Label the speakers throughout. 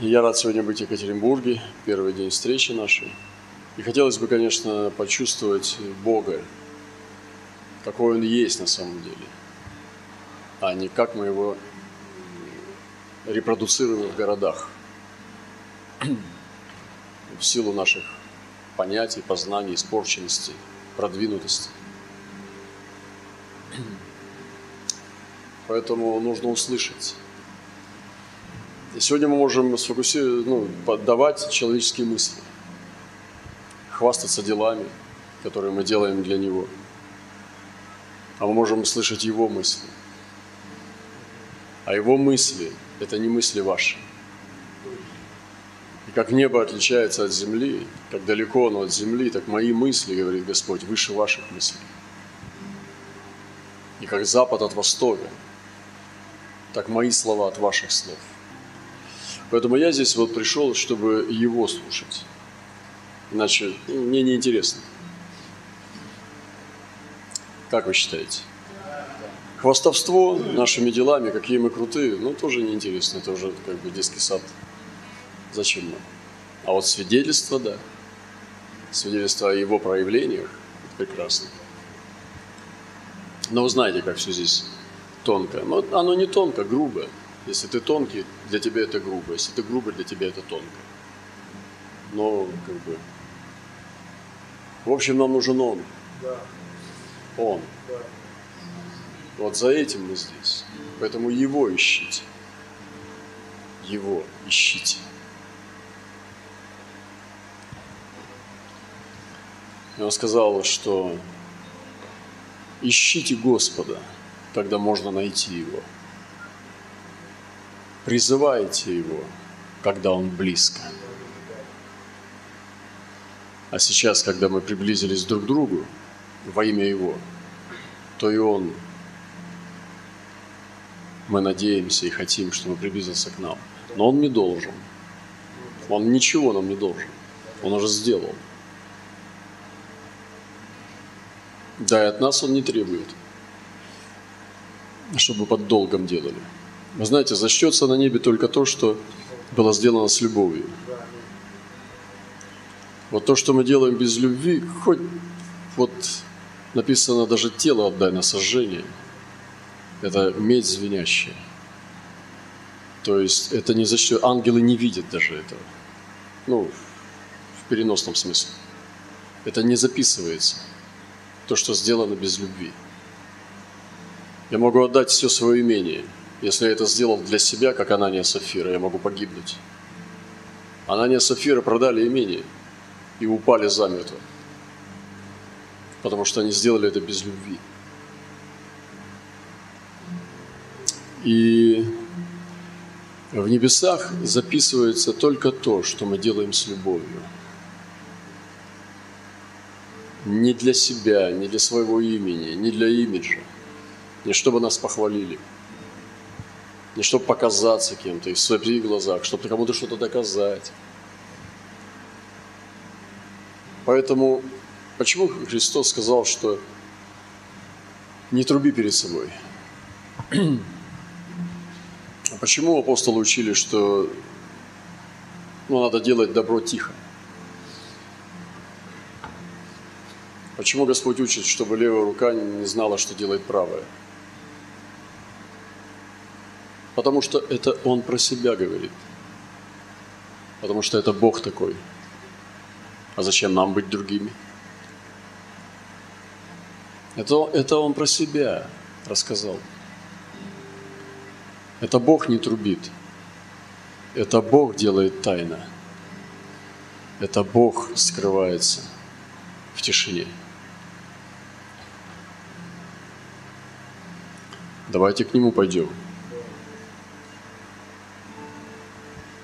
Speaker 1: Я рад сегодня быть в Екатеринбурге, первый день встречи нашей. И хотелось бы, конечно, почувствовать Бога, какой Он есть на самом деле, а не как мы Его репродуцируем в городах в силу наших понятий, познаний, испорченности, продвинутости. Поэтому нужно услышать. И сегодня мы можем сфокусировать, ну, поддавать человеческие мысли, хвастаться делами, которые мы делаем для Него. А мы можем услышать Его мысли. А Его мысли – это не мысли ваши. И как небо отличается от земли, как далеко оно от земли, так мои мысли, говорит Господь, выше ваших мыслей. И как запад от востока, так мои слова от ваших слов. Поэтому я здесь вот пришел, чтобы его слушать. Иначе ну, мне неинтересно. Как вы считаете? Хвастовство нашими делами, какие мы крутые, ну, тоже неинтересно. Это уже как бы детский сад. Зачем нам? А вот свидетельство, да. Свидетельство о его проявлениях – это прекрасно. Но вы знаете, как все здесь тонко. Но оно не тонко, грубо. Если ты тонкий, для тебя это грубо. Если ты грубый, для тебя это тонко. Но, как бы... В общем, нам нужен Он.
Speaker 2: Да,
Speaker 1: Он.
Speaker 2: да.
Speaker 1: Вот за этим мы здесь. Поэтому Его ищите. Его ищите. И он сказал, что ищите Господа, когда можно найти Его. Призывайте Его, когда Он близко. А сейчас, когда мы приблизились друг к другу во имя Его, то и Он, мы надеемся и хотим, чтобы приблизился к нам. Но Он не должен. Он ничего нам не должен. Он уже сделал. Да, и от нас Он не требует, чтобы под долгом делали. Вы знаете, зачтется на небе только то, что было сделано с любовью. Вот то, что мы делаем без любви, хоть вот написано даже тело отдай на сожжение, это медь звенящая. То есть это не зачтет, ангелы не видят даже этого. Ну, в переносном смысле. Это не записывается. То, что сделано без любви. Я могу отдать все свое имение. Если я это сделал для себя, как Анания Сафира, я могу погибнуть. Анания Сафира продали имение и упали замертво. Потому что они сделали это без любви. И в небесах записывается только то, что мы делаем с любовью. Не для себя, не для своего имени, не для имиджа, не чтобы нас похвалили, не чтобы показаться кем-то и в своих глазах, чтобы кому-то что-то доказать. Поэтому почему Христос сказал, что не труби перед собой? А почему апостолы учили, что ну, надо делать добро тихо? Почему Господь учит, чтобы левая рука не знала, что делает правая? Потому что это Он про себя говорит. Потому что это Бог такой. А зачем нам быть другими? Это, это Он про себя рассказал. Это Бог не трубит. Это Бог делает тайно. Это Бог скрывается в тишине. Давайте к Нему пойдем.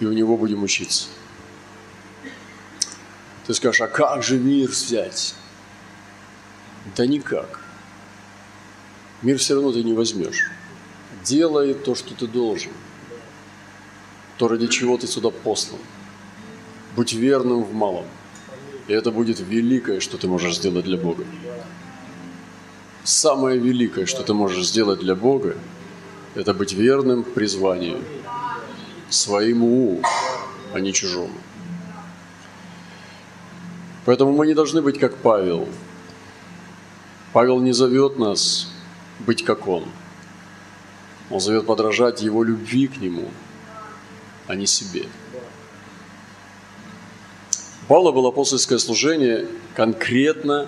Speaker 1: И у Него будем учиться. Ты скажешь, а как же мир взять? Да никак. Мир все равно ты не возьмешь. Делай то, что ты должен. То, ради чего ты сюда послан. Будь верным в малом. И это будет великое, что ты можешь сделать для Бога. Самое великое, что ты можешь сделать для Бога, это быть верным призванию, своему а не чужому. Поэтому мы не должны быть как Павел. Павел не зовет нас быть как он. Он зовет подражать его любви к нему, а не себе. У Павла было апостольское служение конкретно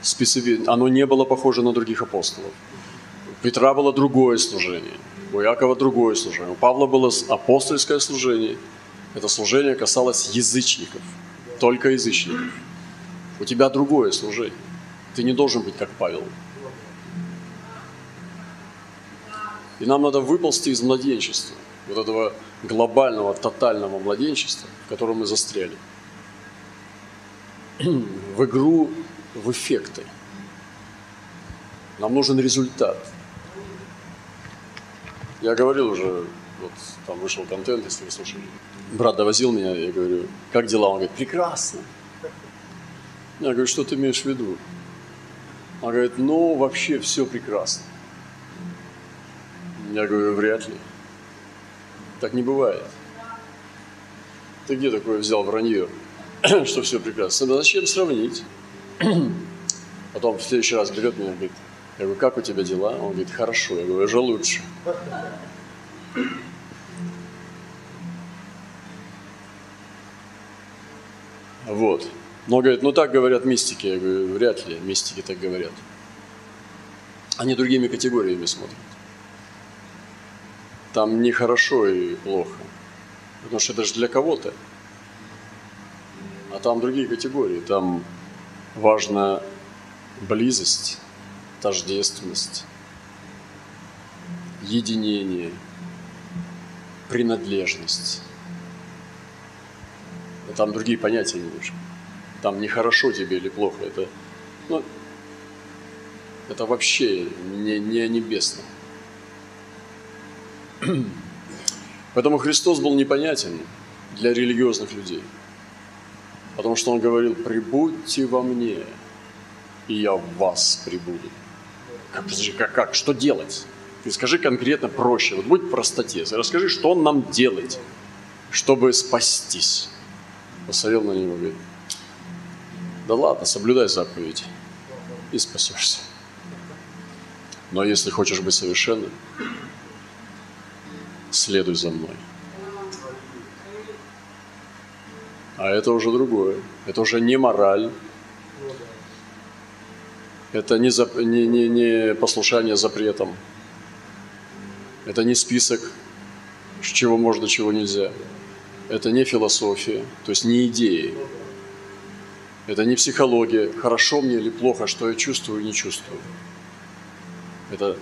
Speaker 1: специфично. Оно не было похоже на других апостолов. У Петра было другое служение, у Якова другое служение. У Павла было апостольское служение. Это служение касалось язычников, только язычников. У тебя другое служение. Ты не должен быть как Павел. И нам надо выползти из младенчества, вот этого глобального, тотального младенчества, в котором мы застряли, в игру, в эффекты. Нам нужен результат. Я говорил уже, вот там вышел контент, если вы слушали. Брат довозил меня, я говорю, как дела? Он говорит, прекрасно. Я говорю, что ты имеешь в виду? Он говорит, ну, вообще все прекрасно. Я говорю, вряд ли. Так не бывает. Ты где такое взял вранье, что все прекрасно? Зачем сравнить? Потом в следующий раз берет меня и говорит, я говорю, как у тебя дела? Он говорит, хорошо. Я говорю, уже лучше. Вот. Но говорит, ну так говорят мистики. Я говорю, вряд ли мистики так говорят. Они другими категориями смотрят. Там не хорошо и плохо. Потому что это же для кого-то. А там другие категории. Там важна близость, тождественность, единение, принадлежность. Там другие понятия немножко там нехорошо тебе или плохо. Это, ну, это вообще не, не небесно. Поэтому Христос был непонятен для религиозных людей. Потому что Он говорил, прибудьте во мне, и я в вас прибуду. Как, как, как, что делать? Ты скажи конкретно проще, вот будь в простоте, расскажи, что нам делать, чтобы спастись. Посмотрел на него, говорит, да ладно, соблюдай заповедь и спасешься. Но если хочешь быть совершенным, следуй за мной. А это уже другое. Это уже не мораль. Это не, зап... не, не, не послушание запретам. Это не список, чего можно, чего нельзя. Это не философия, то есть не идеи. Это не психология, хорошо мне или плохо, что я чувствую и не чувствую. Это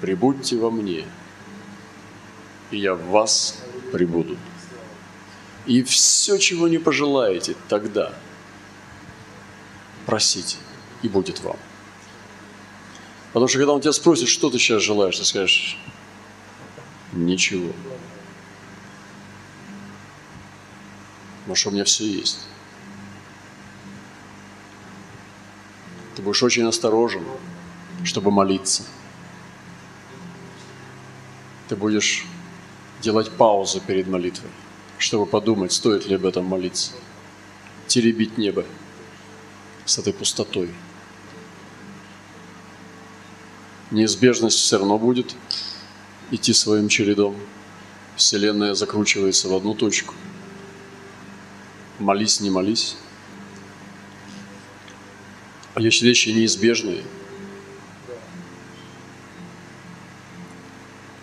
Speaker 1: прибудьте во мне, и я в вас прибуду. И все, чего не пожелаете, тогда просите, и будет вам. Потому что когда он тебя спросит, что ты сейчас желаешь, ты скажешь, ничего. Потому что у меня все есть. Ты будешь очень осторожен, чтобы молиться. Ты будешь делать паузу перед молитвой, чтобы подумать, стоит ли об этом молиться. Теребить небо с этой пустотой. Неизбежность все равно будет идти своим чередом. Вселенная закручивается в одну точку. Молись, не молись. А есть вещи неизбежные.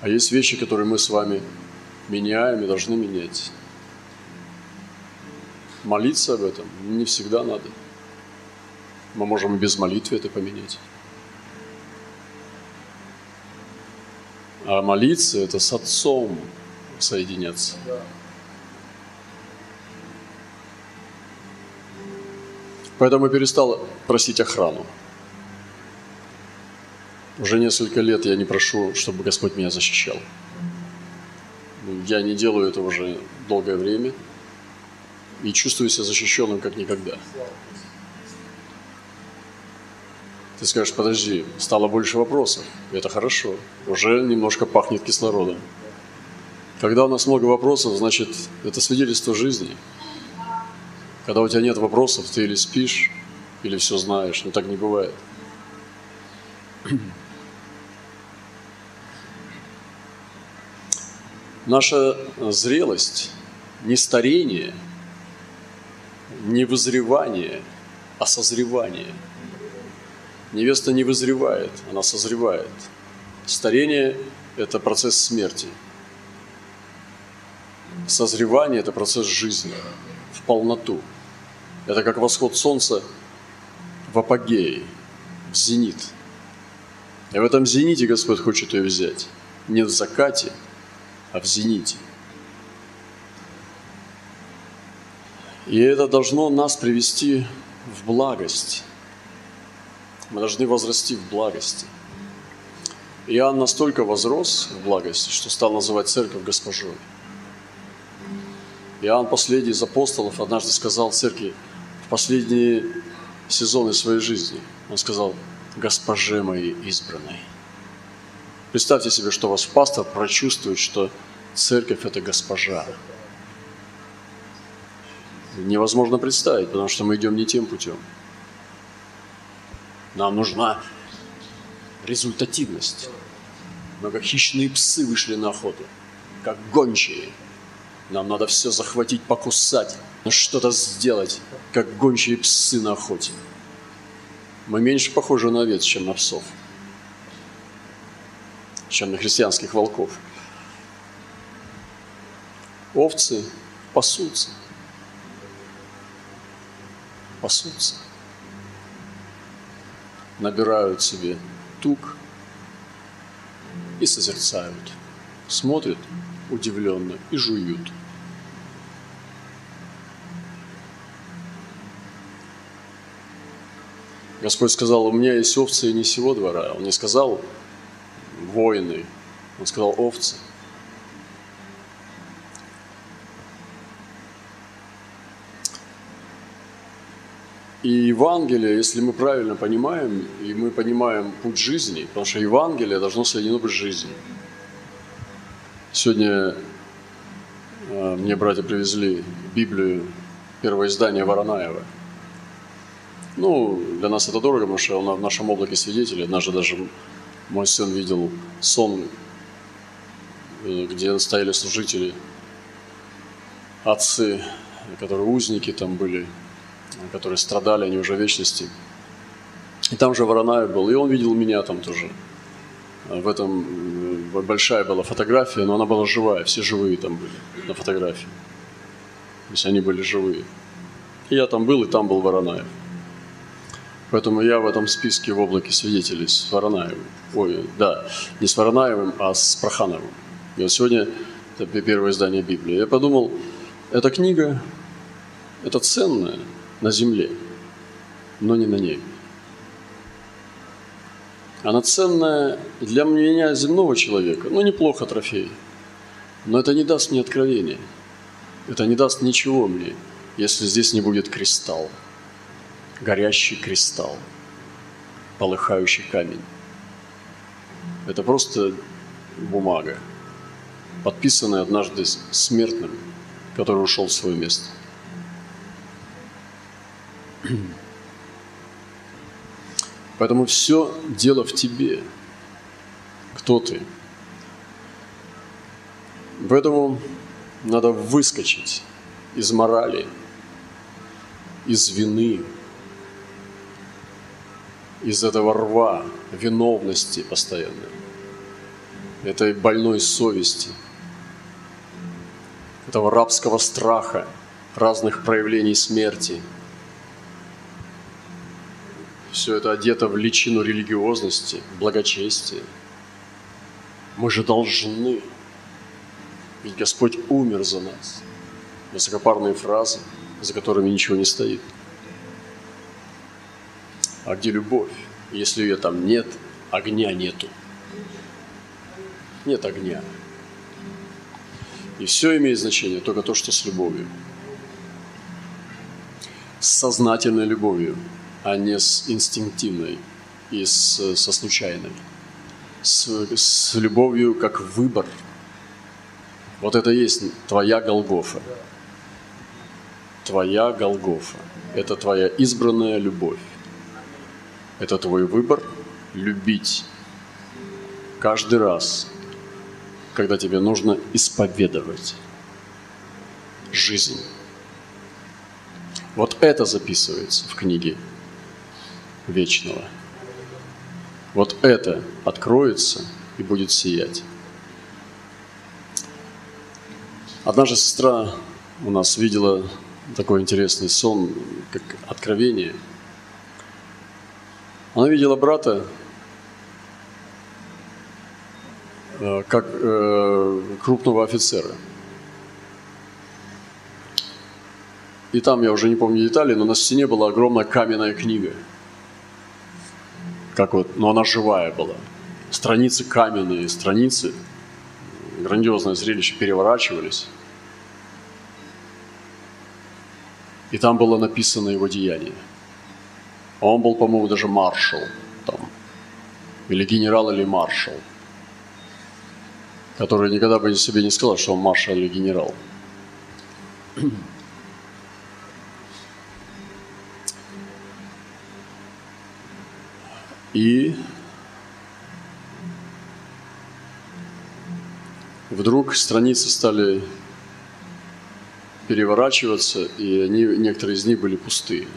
Speaker 1: А есть вещи, которые мы с вами меняем и должны менять. Молиться об этом не всегда надо. Мы можем и без молитвы это поменять. А молиться – это с Отцом соединяться. Поэтому я перестал просить охрану. Уже несколько лет я не прошу, чтобы Господь меня защищал. Я не делаю это уже долгое время и чувствую себя защищенным как никогда. Ты скажешь, подожди, стало больше вопросов. Это хорошо. Уже немножко пахнет кислородом. Когда у нас много вопросов, значит, это свидетельство жизни. Когда у тебя нет вопросов, ты или спишь, или все знаешь, но так не бывает. Наша зрелость не старение, не вызревание, а созревание. Невеста не вызревает, она созревает. Старение – это процесс смерти. Созревание – это процесс жизни в полноту. Это как восход солнца в апогее, в зенит. И в этом зените Господь хочет ее взять. Не в закате – а в зените. И это должно нас привести в благость. Мы должны возрасти в благости. Иоанн настолько возрос в благости, что стал называть церковь госпожой. Иоанн, последний из апостолов, однажды сказал церкви в последние сезоны своей жизни, он сказал, «Госпоже моей избранной». Представьте себе, что ваш пастор прочувствует, что церковь – это госпожа. Невозможно представить, потому что мы идем не тем путем. Нам нужна результативность. Мы как хищные псы вышли на охоту, как гончие. Нам надо все захватить, покусать, что-то сделать, как гончие псы на охоте. Мы меньше похожи на овец, чем на псов – чем на христианских волков. Овцы пасутся. Пасутся. Набирают себе тук и созерцают. Смотрят удивленно и жуют. Господь сказал, у меня есть овцы и не сего двора. Он не сказал, воины, он сказал овцы. И Евангелие, если мы правильно понимаем, и мы понимаем путь жизни, потому что Евангелие должно соединено быть с жизнью. Сегодня э, мне братья привезли Библию, первое издание Воронаева. Ну, для нас это дорого, потому что он в нашем облаке свидетелей, однажды даже мой сын видел сон, э, где стояли служители, отцы, которые узники там были, которые страдали, они уже вечности. И там же Воронаев был, и он видел меня там тоже. В этом большая была фотография, но она была живая, все живые там были на фотографии. То есть они были живые. И я там был, и там был Воронаев. Поэтому я в этом списке в облаке свидетелей с Воронаевым. Ой, да, не с Воронаевым, а с Прохановым. И вот сегодня это первое издание Библии. Я подумал, эта книга, это ценная на земле, но не на небе. Она ценная для меня, земного человека. Ну, неплохо трофей. Но это не даст мне откровения. Это не даст ничего мне, если здесь не будет кристалл горящий кристалл, полыхающий камень. Это просто бумага, подписанная однажды смертным, который ушел в свое место. Поэтому все дело в тебе. Кто ты? Поэтому надо выскочить из морали, из вины, из этого рва, виновности постоянной, этой больной совести, этого рабского страха, разных проявлений смерти. Все это одето в личину религиозности, благочестия. Мы же должны, ведь Господь умер за нас. Высокопарные фразы, за которыми ничего не стоит – а где любовь? Если ее там нет, огня нету. Нет огня. И все имеет значение, только то, что с любовью. С сознательной любовью, а не с инстинктивной и с, со случайной. С, с любовью как выбор. Вот это и есть твоя Голгофа. Твоя Голгофа. Это твоя избранная любовь. Это твой выбор любить каждый раз, когда тебе нужно исповедовать жизнь. Вот это записывается в книге вечного. Вот это откроется и будет сиять. Однажды сестра у нас видела такой интересный сон, как откровение. Она видела брата, э, как э, крупного офицера. И там, я уже не помню детали, но на стене была огромная каменная книга. Как вот, но она живая была. Страницы каменные, страницы, грандиозное зрелище, переворачивались. И там было написано его деяние. Он был, по-моему, даже маршал там. Или генерал, или маршал. Который никогда бы себе не сказал, что он маршал или генерал. И вдруг страницы стали переворачиваться, и они, некоторые из них были пустые.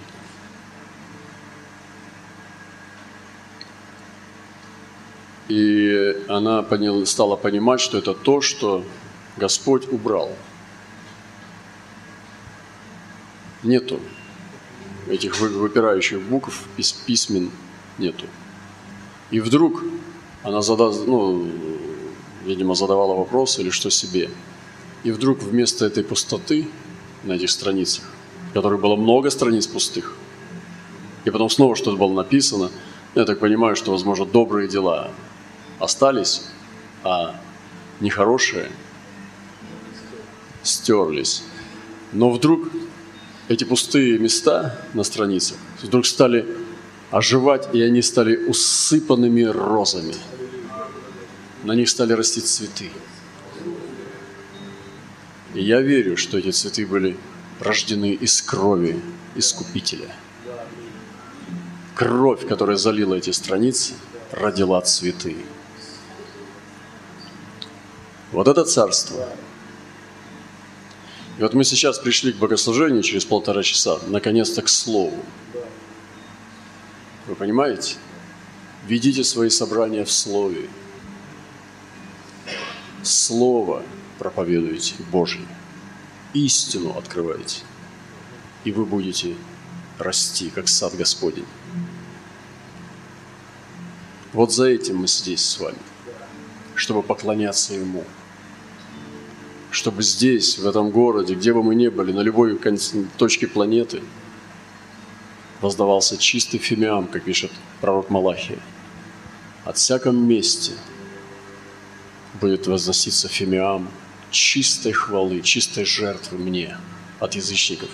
Speaker 1: И она поняла, стала понимать, что это то, что Господь убрал. Нету этих выпирающих букв, письмен нету. И вдруг она задала, ну, видимо, задавала вопрос или что себе. И вдруг вместо этой пустоты на этих страницах, в которых было много страниц пустых, и потом снова что-то было написано, я так понимаю, что, возможно, добрые дела остались, а нехорошие стерлись. Но вдруг эти пустые места на страницах вдруг стали оживать, и они стали усыпанными розами. На них стали расти цветы. И я верю, что эти цветы были рождены из крови Искупителя. Кровь, которая залила эти страницы, родила цветы. Вот это царство. И вот мы сейчас пришли к богослужению через полтора часа, наконец-то к Слову. Вы понимаете? Ведите свои собрания в Слове. Слово проповедуете Божье. Истину открываете. И вы будете расти, как сад Господень. Вот за этим мы здесь с вами, чтобы поклоняться Ему. Чтобы здесь, в этом городе, где бы мы ни были, на любой точке планеты – воздавался чистый фимиам, как пишет пророк Малахия. От всяком месте будет возноситься фимиам чистой хвалы, чистой жертвы мне от язычников.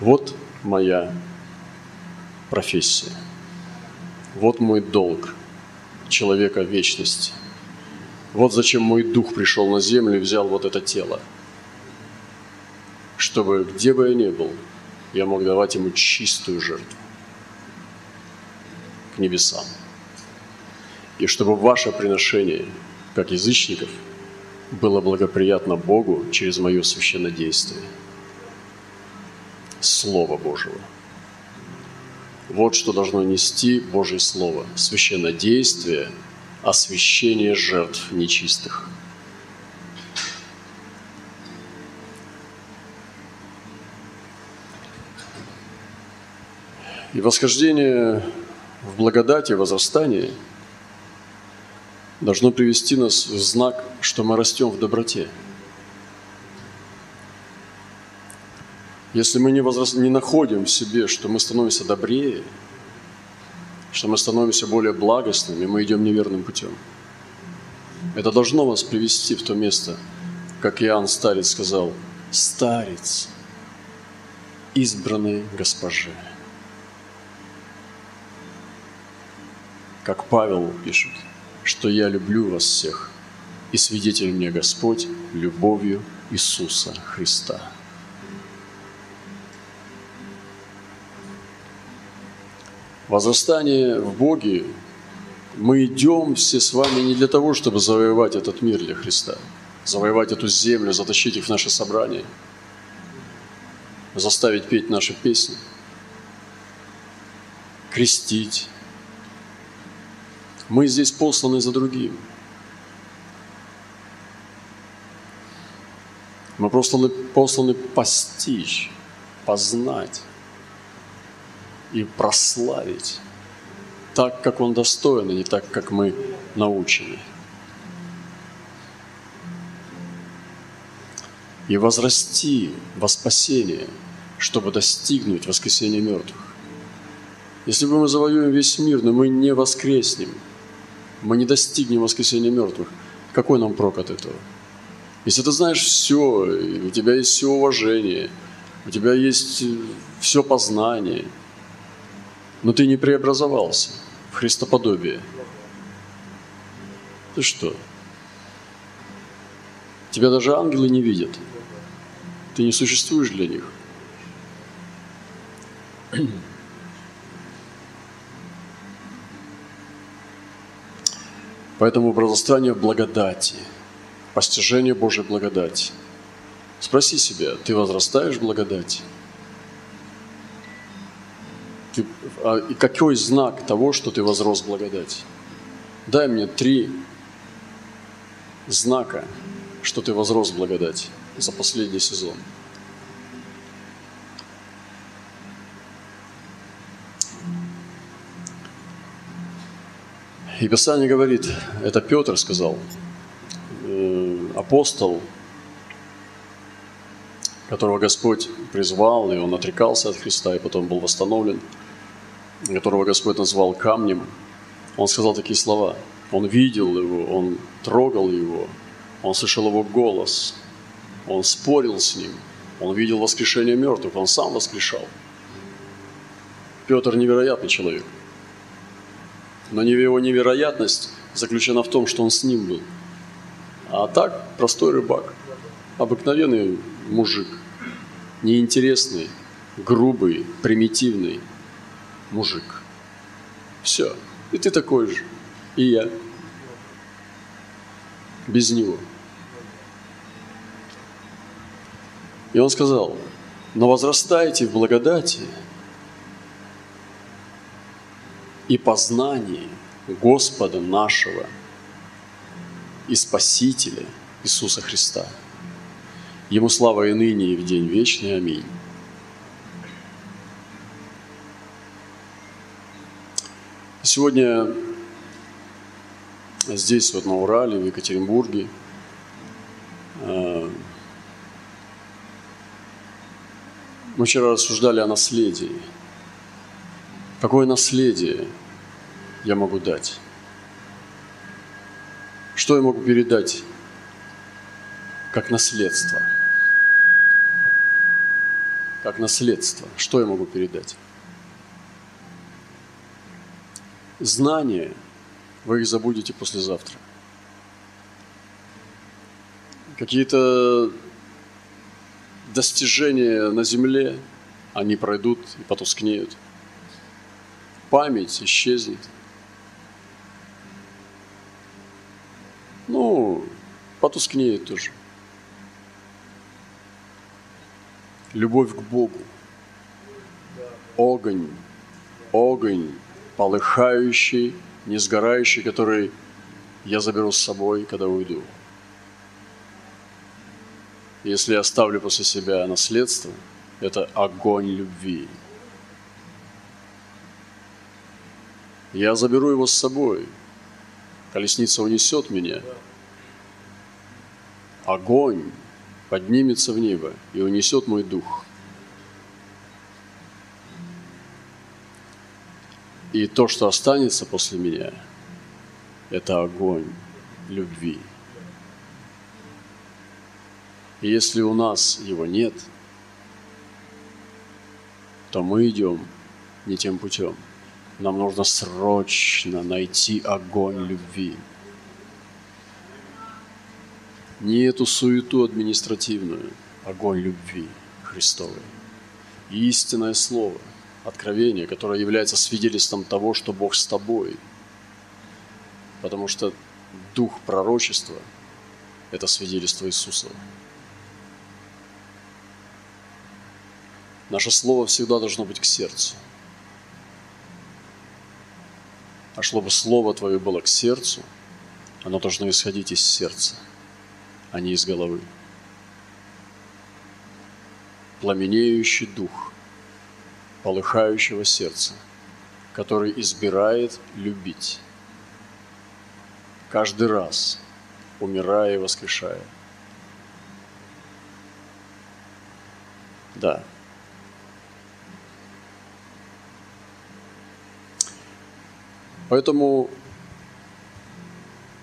Speaker 1: Вот моя профессия. Вот мой долг человека вечности. Вот зачем мой дух пришел на землю и взял вот это тело. Чтобы где бы я ни был, я мог давать ему чистую жертву к небесам. И чтобы ваше приношение, как язычников, было благоприятно Богу через мое священнодействие. Слово Божьего. Вот что должно нести Божье Слово. Священнодействие, освящение жертв нечистых – И восхождение в благодати, возрастание должно привести нас в знак, что мы растем в доброте. Если мы не, возраст... не находим в себе, что мы становимся добрее, что мы становимся более благостными, мы идем неверным путем. Это должно вас привести в то место, как Иоанн Старец сказал, «Старец, избранный госпожи». Как Павел пишет, что я люблю вас всех, и свидетель мне Господь, любовью Иисуса Христа. Возрастание в Боге мы идем все с вами не для того, чтобы завоевать этот мир для Христа, завоевать эту землю, затащить их в наше собрание, заставить петь наши песни, крестить. Мы здесь посланы за другим. Мы посланы, посланы постичь, познать и прославить так, как Он достоин, и не так, как мы научены. И возрасти во спасение, чтобы достигнуть воскресения мертвых. Если бы мы завоюем весь мир, но мы не воскреснем, мы не достигнем воскресения мертвых, какой нам прок от этого? Если ты знаешь все, у тебя есть все уважение, у тебя есть все познание, но ты не преобразовался – в Христоподобие. Ты что? Тебя даже ангелы не видят. Ты не существуешь для них. Поэтому возрастание в благодати, постижение Божьей благодати. Спроси себя, ты возрастаешь в благодати? Ты, а, и какой знак того, что ты возрос в благодать? Дай мне три знака, что ты возрос в благодать за последний сезон. И Писание говорит, это Петр сказал, э, апостол, которого Господь призвал, и он отрекался от Христа, и потом был восстановлен – которого Господь назвал камнем, он сказал такие слова. Он видел его, он трогал его, он слышал его голос, он спорил с ним, он видел воскрешение мертвых, он сам воскрешал. Петр невероятный человек. Но его невероятность заключена в том, что он с ним был. А так, простой рыбак, обыкновенный мужик, неинтересный, грубый, примитивный – мужик. Все. И ты такой же. И я. Без него. И он сказал, но возрастайте в благодати и познании Господа нашего и Спасителя Иисуса Христа. Ему слава и ныне, и в день вечный. Аминь. Сегодня здесь, вот на Урале, в Екатеринбурге, э, мы вчера рассуждали о наследии. Какое наследие я могу дать? Что я могу передать как наследство? Как наследство. Что я могу передать? знания, вы их забудете послезавтра. Какие-то достижения на земле, они пройдут и потускнеют. Память исчезнет. Ну, потускнеет тоже. Любовь к Богу. Огонь. Огонь полыхающий, не сгорающий, который я заберу с собой, когда уйду. Если я оставлю после себя наследство, это огонь любви. Я заберу его с собой. Колесница унесет меня. Огонь поднимется в небо и унесет мой дух – И то, что останется после меня, это огонь любви. И если у нас его нет, то мы идем не тем путем. Нам нужно срочно найти огонь любви. Не эту суету административную, огонь любви Христовой. И истинное Слово, откровение, которое является свидетельством того, что Бог с тобой. Потому что дух пророчества – это свидетельство Иисуса. Наше слово всегда должно быть к сердцу. А чтобы слово твое было к сердцу, оно должно исходить из сердца – а не из головы. Пламенеющий дух полыхающего сердца, который избирает любить. Каждый раз, умирая и воскрешая. Да. Поэтому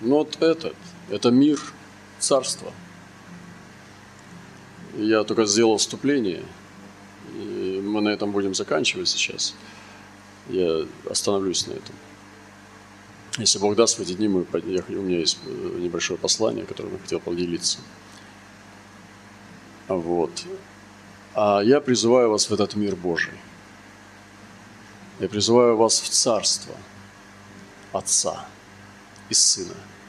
Speaker 1: ну вот этот, это мир – царство. Я только сделал вступление, и мы на этом будем заканчивать сейчас. Я остановлюсь на этом. Если Бог даст, в эти дни мы, я, у меня есть э, небольшое послание, которым я хотел поделиться. Вот. А я призываю вас в этот мир Божий. Я призываю вас в царство Отца и Сына –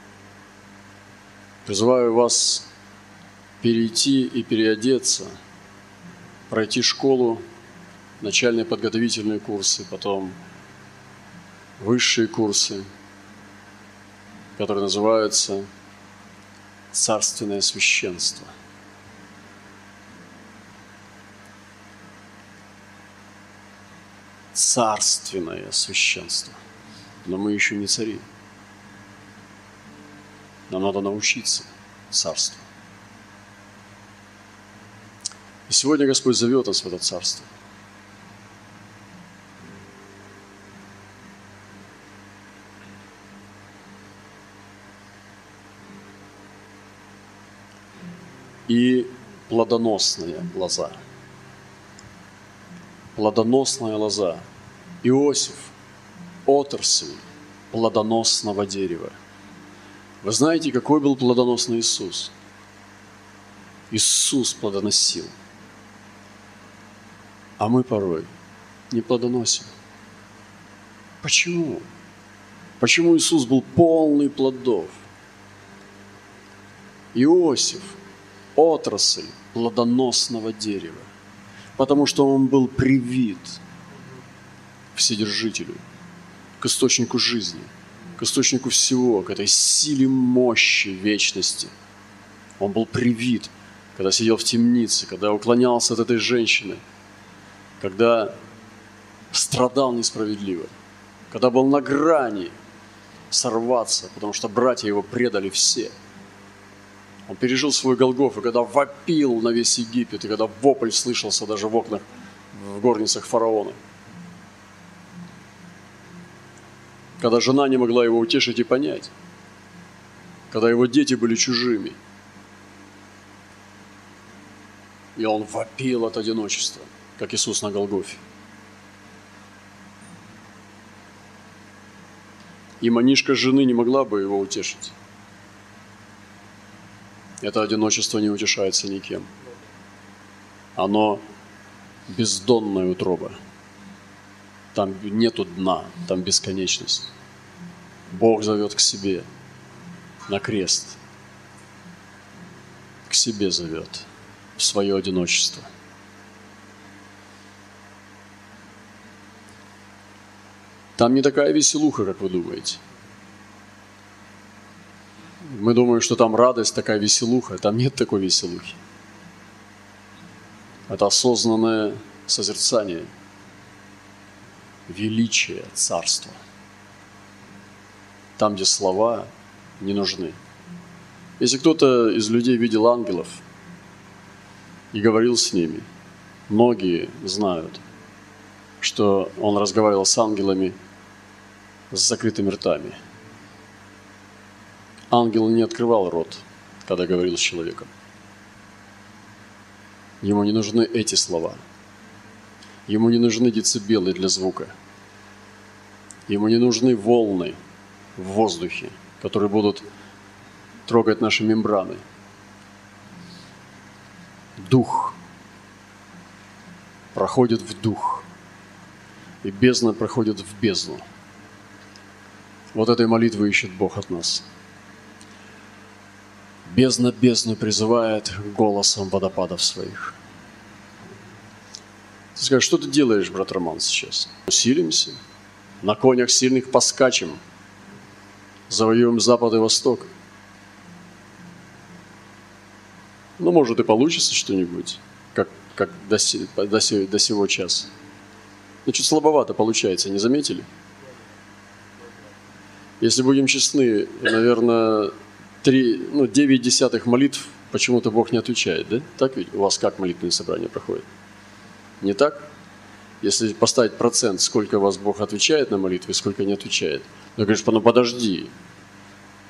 Speaker 1: Призываю вас перейти и переодеться, пройти школу, начальные подготовительные курсы, потом высшие курсы, которые называются «Царственное священство». Царственное священство. Но мы еще не цари. Нам надо научиться царству. И сегодня Господь зовет нас в это царство. И плодоносная лоза. Плодоносная лоза. Иосиф – отрасль плодоносного дерева – вы знаете, какой был плодоносный Иисус? Иисус плодоносил. А мы порой не плодоносим. Почему? Почему Иисус был полный плодов? Иосиф – отрасль плодоносного дерева, потому что он был привит к Вседержителю, к источнику жизни – источнику всего, к этой силе мощи вечности. Он был привит, когда сидел в темнице, когда уклонялся от этой женщины, когда страдал несправедливо, когда был на грани сорваться, потому что братья его предали все. Он пережил свой Голгоф, и когда вопил на весь Египет, и когда вопль слышался даже в окнах, в горницах фараона – когда жена не могла его утешить и понять, когда его дети были чужими. И он вопил от одиночества, как Иисус на Голгофе. И манишка жены не могла бы его утешить. Это одиночество не утешается никем. Оно бездонная утроба. Там нету дна, там бесконечность. Бог зовет к себе на крест. К себе зовет в свое одиночество. Там не такая веселуха, как вы думаете. Мы думаем, что там радость, такая веселуха. Там нет такой веселухи. Это осознанное созерцание – величие царства. Там, где слова не нужны. Если кто-то из людей видел ангелов и говорил с ними, многие знают, что он разговаривал с ангелами с закрытыми ртами. Ангел не открывал рот, когда говорил с человеком. Ему не нужны эти слова – Ему не нужны децибелы для звука. Ему не нужны волны в воздухе, которые будут трогать наши мембраны. дух, проходит в дух, и бездна проходит в бездну. Вот этой молитвы ищет Бог от нас. Бездна бездну призывает голосом водопадов своих. Ты скажешь, что ты делаешь, брат Роман, сейчас? Усилимся, на конях сильных поскачем, завоюем Запад и Восток. Ну, может, и получится что-нибудь, как, как до, до, до, до сего часа. Но чуть слабовато получается, не заметили? Если будем честны, наверное, 3, ну, 9 десятых молитв почему-то Бог не отвечает, да? Так ведь у вас как молитвенное собрание проходит? Не так? Если поставить процент, сколько вас Бог отвечает на молитвы, сколько не отвечает. Ну, говоришь, ну подожди,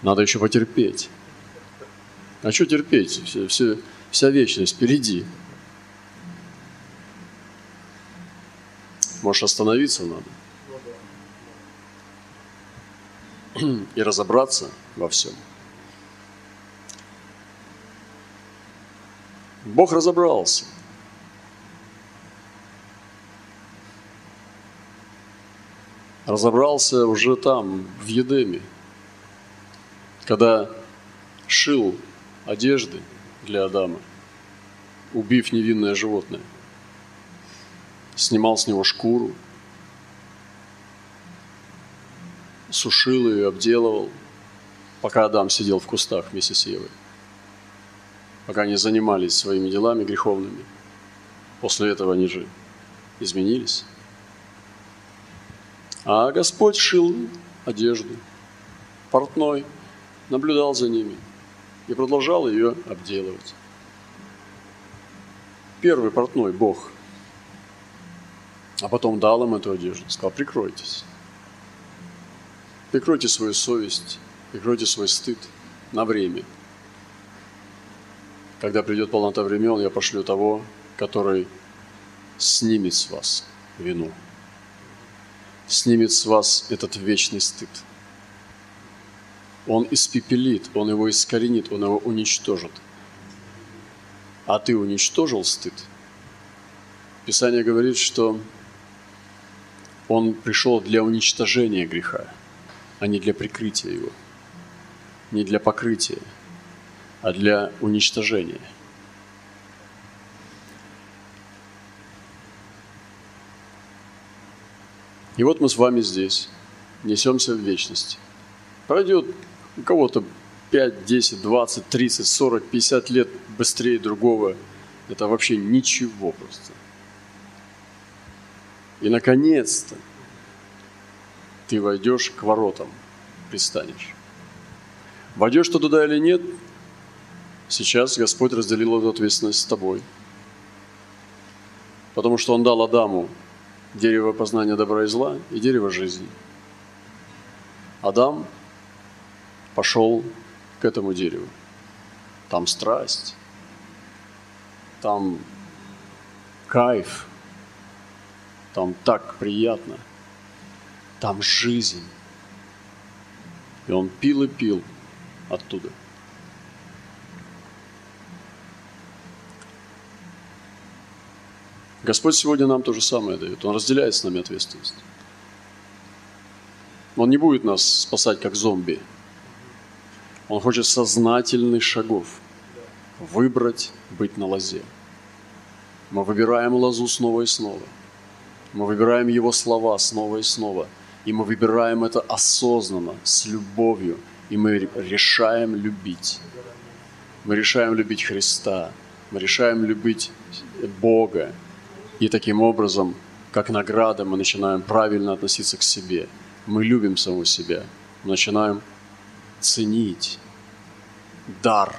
Speaker 1: надо еще потерпеть. А что терпеть? Все, все, вся вечность впереди. Может, остановиться надо? И разобраться во всем. Бог разобрался. Разобрался уже там, в Едеме, когда шил одежды для Адама, убив невинное животное. Снимал с него шкуру, сушил ее, обделывал, пока Адам сидел в кустах вместе с Евой пока они занимались своими делами греховными. После этого они же изменились. А Господь шил одежду, портной, наблюдал за ними и продолжал ее обделывать. Первый портной – Бог. А потом дал им эту одежду, сказал, прикройтесь. Прикройте свою совесть, прикройте свой стыд на время – когда придет полнота времен, я пошлю того, который снимет с вас вину. Снимет с вас этот вечный стыд. Он испепелит, он его искоренит, он его уничтожит. А ты уничтожил стыд? Писание говорит, что он пришел для уничтожения греха, а не для прикрытия его, не для покрытия – а для уничтожения. И вот мы с вами здесь, несемся в вечность. Пройдет у кого-то 5, 10, 20, 30, 40, 50 лет быстрее другого. Это вообще ничего просто. И, наконец-то, ты войдешь к воротам, пристанешь. Войдешь ты туда или нет, Сейчас Господь разделил эту ответственность с тобой. Потому что Он дал Адаму дерево познания добра и зла и дерево жизни. Адам пошел к этому дереву. Там страсть, там кайф, там так приятно, там жизнь. И он пил и пил оттуда – Господь сегодня нам то же самое дает. Он разделяет с нами ответственность. Он не будет нас спасать как зомби. Он хочет сознательных шагов. Выбрать быть на лозе. Мы выбираем лозу снова и снова. Мы выбираем Его слова снова и снова. И мы выбираем это осознанно, с любовью. И мы решаем любить. Мы решаем любить Христа. Мы решаем любить Бога. И таким образом, как награда, мы начинаем правильно относиться к себе. Мы любим самого себя. Мы начинаем ценить дар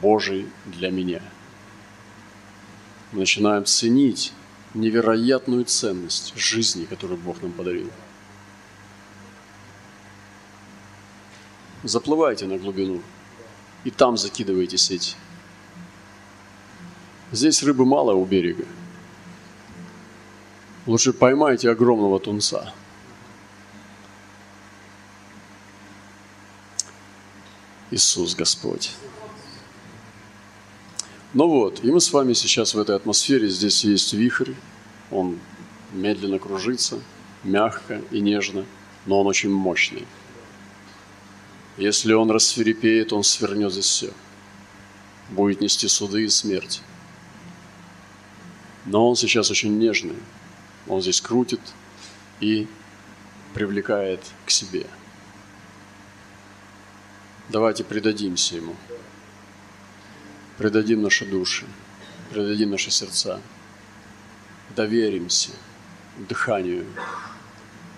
Speaker 1: Божий для меня. Мы начинаем ценить невероятную ценность жизни, которую Бог нам подарил. Заплывайте на глубину и там закидывайте сеть. Здесь рыбы мало у берега – Лучше поймайте огромного тунца. Иисус Господь. Ну вот, и мы с вами сейчас в этой атмосфере, здесь есть вихрь, он медленно кружится, мягко и нежно, но он очень мощный. Если он рассверепеет, он свернет здесь все. Будет нести суды и смерть. Но он сейчас очень нежный. Он здесь крутит и привлекает к себе. Давайте предадимся ему предадим наши души, предадим наши сердца, доверимся дыханию,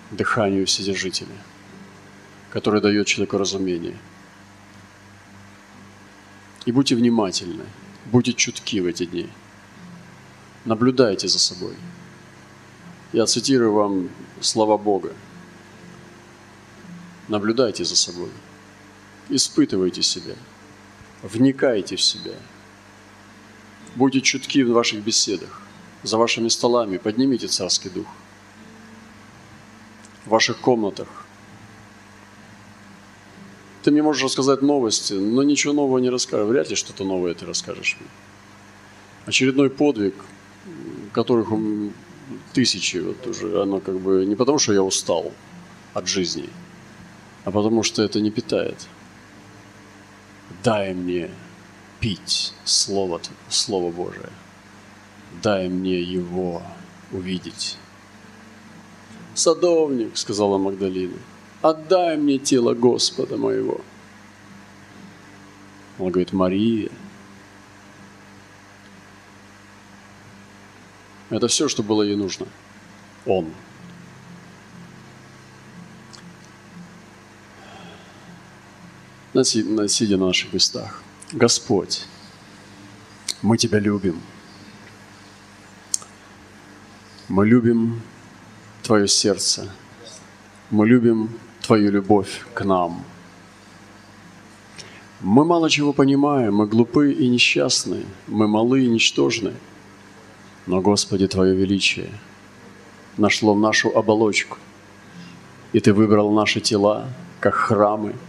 Speaker 1: дыханию Вседержителя, который дает человеку разумение. И будьте внимательны, будьте чутки в эти дни. Наблюдайте за собой. Я цитирую вам слова Бога. Наблюдайте за собой. Испытывайте себя – Вникайте в себя. Будьте чутки в ваших беседах. За вашими столами поднимите царский дух. В ваших комнатах. Ты мне можешь рассказать новости, но ничего нового не расскажешь. Вряд ли что-то новое ты расскажешь мне. Очередной подвиг, которых тысячи, вот уже оно как бы не потому, что я устал от жизни, а потому что это не питает – дай мне пить Слово, Слово Божие. Дай мне его увидеть. Садовник, сказала Магдалина, отдай мне тело Господа моего. Он говорит, Мария. Это все, что было ей нужно. Он – сидя на наших местах. Господь, мы Тебя любим. Мы любим Твое сердце. Мы любим Твою любовь к нам. Мы мало чего понимаем, мы глупы и несчастны, мы малы и ничтожны. Но, Господи, Твое величие нашло нашу оболочку, и Ты выбрал наши тела, как храмы –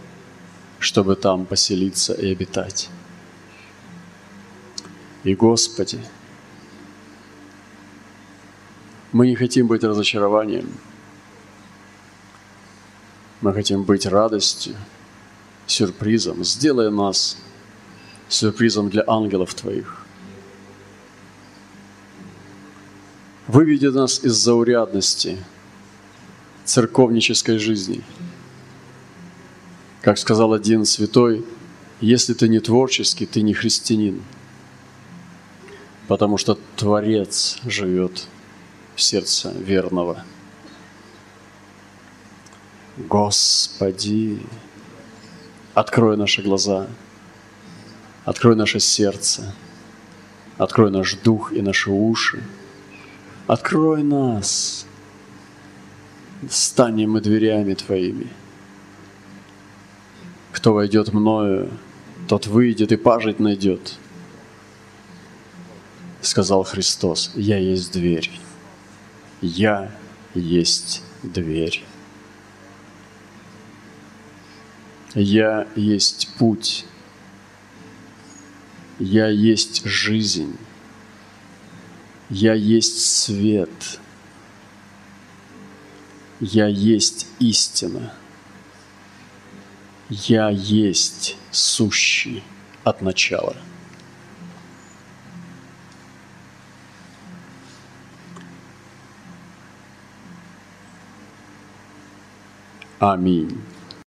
Speaker 1: чтобы там поселиться и обитать. И, Господи, мы не хотим быть разочарованием, мы хотим быть радостью, сюрпризом. Сделай нас сюрпризом для ангелов Твоих. Выведи нас из заурядности церковнической жизни – как сказал один святой, если ты не творческий, ты не христианин. Потому что Творец живет в сердце верного. Господи, открой наши глаза, открой наше сердце, открой наш дух и наши уши, открой нас, станем мы дверями Твоими – кто войдет мною, тот выйдет и пажить найдет. Сказал Христос, я есть дверь. Я есть дверь. Я есть путь. Я есть жизнь. Я есть свет. Я есть истина. Я есть сущий от начала. Аминь.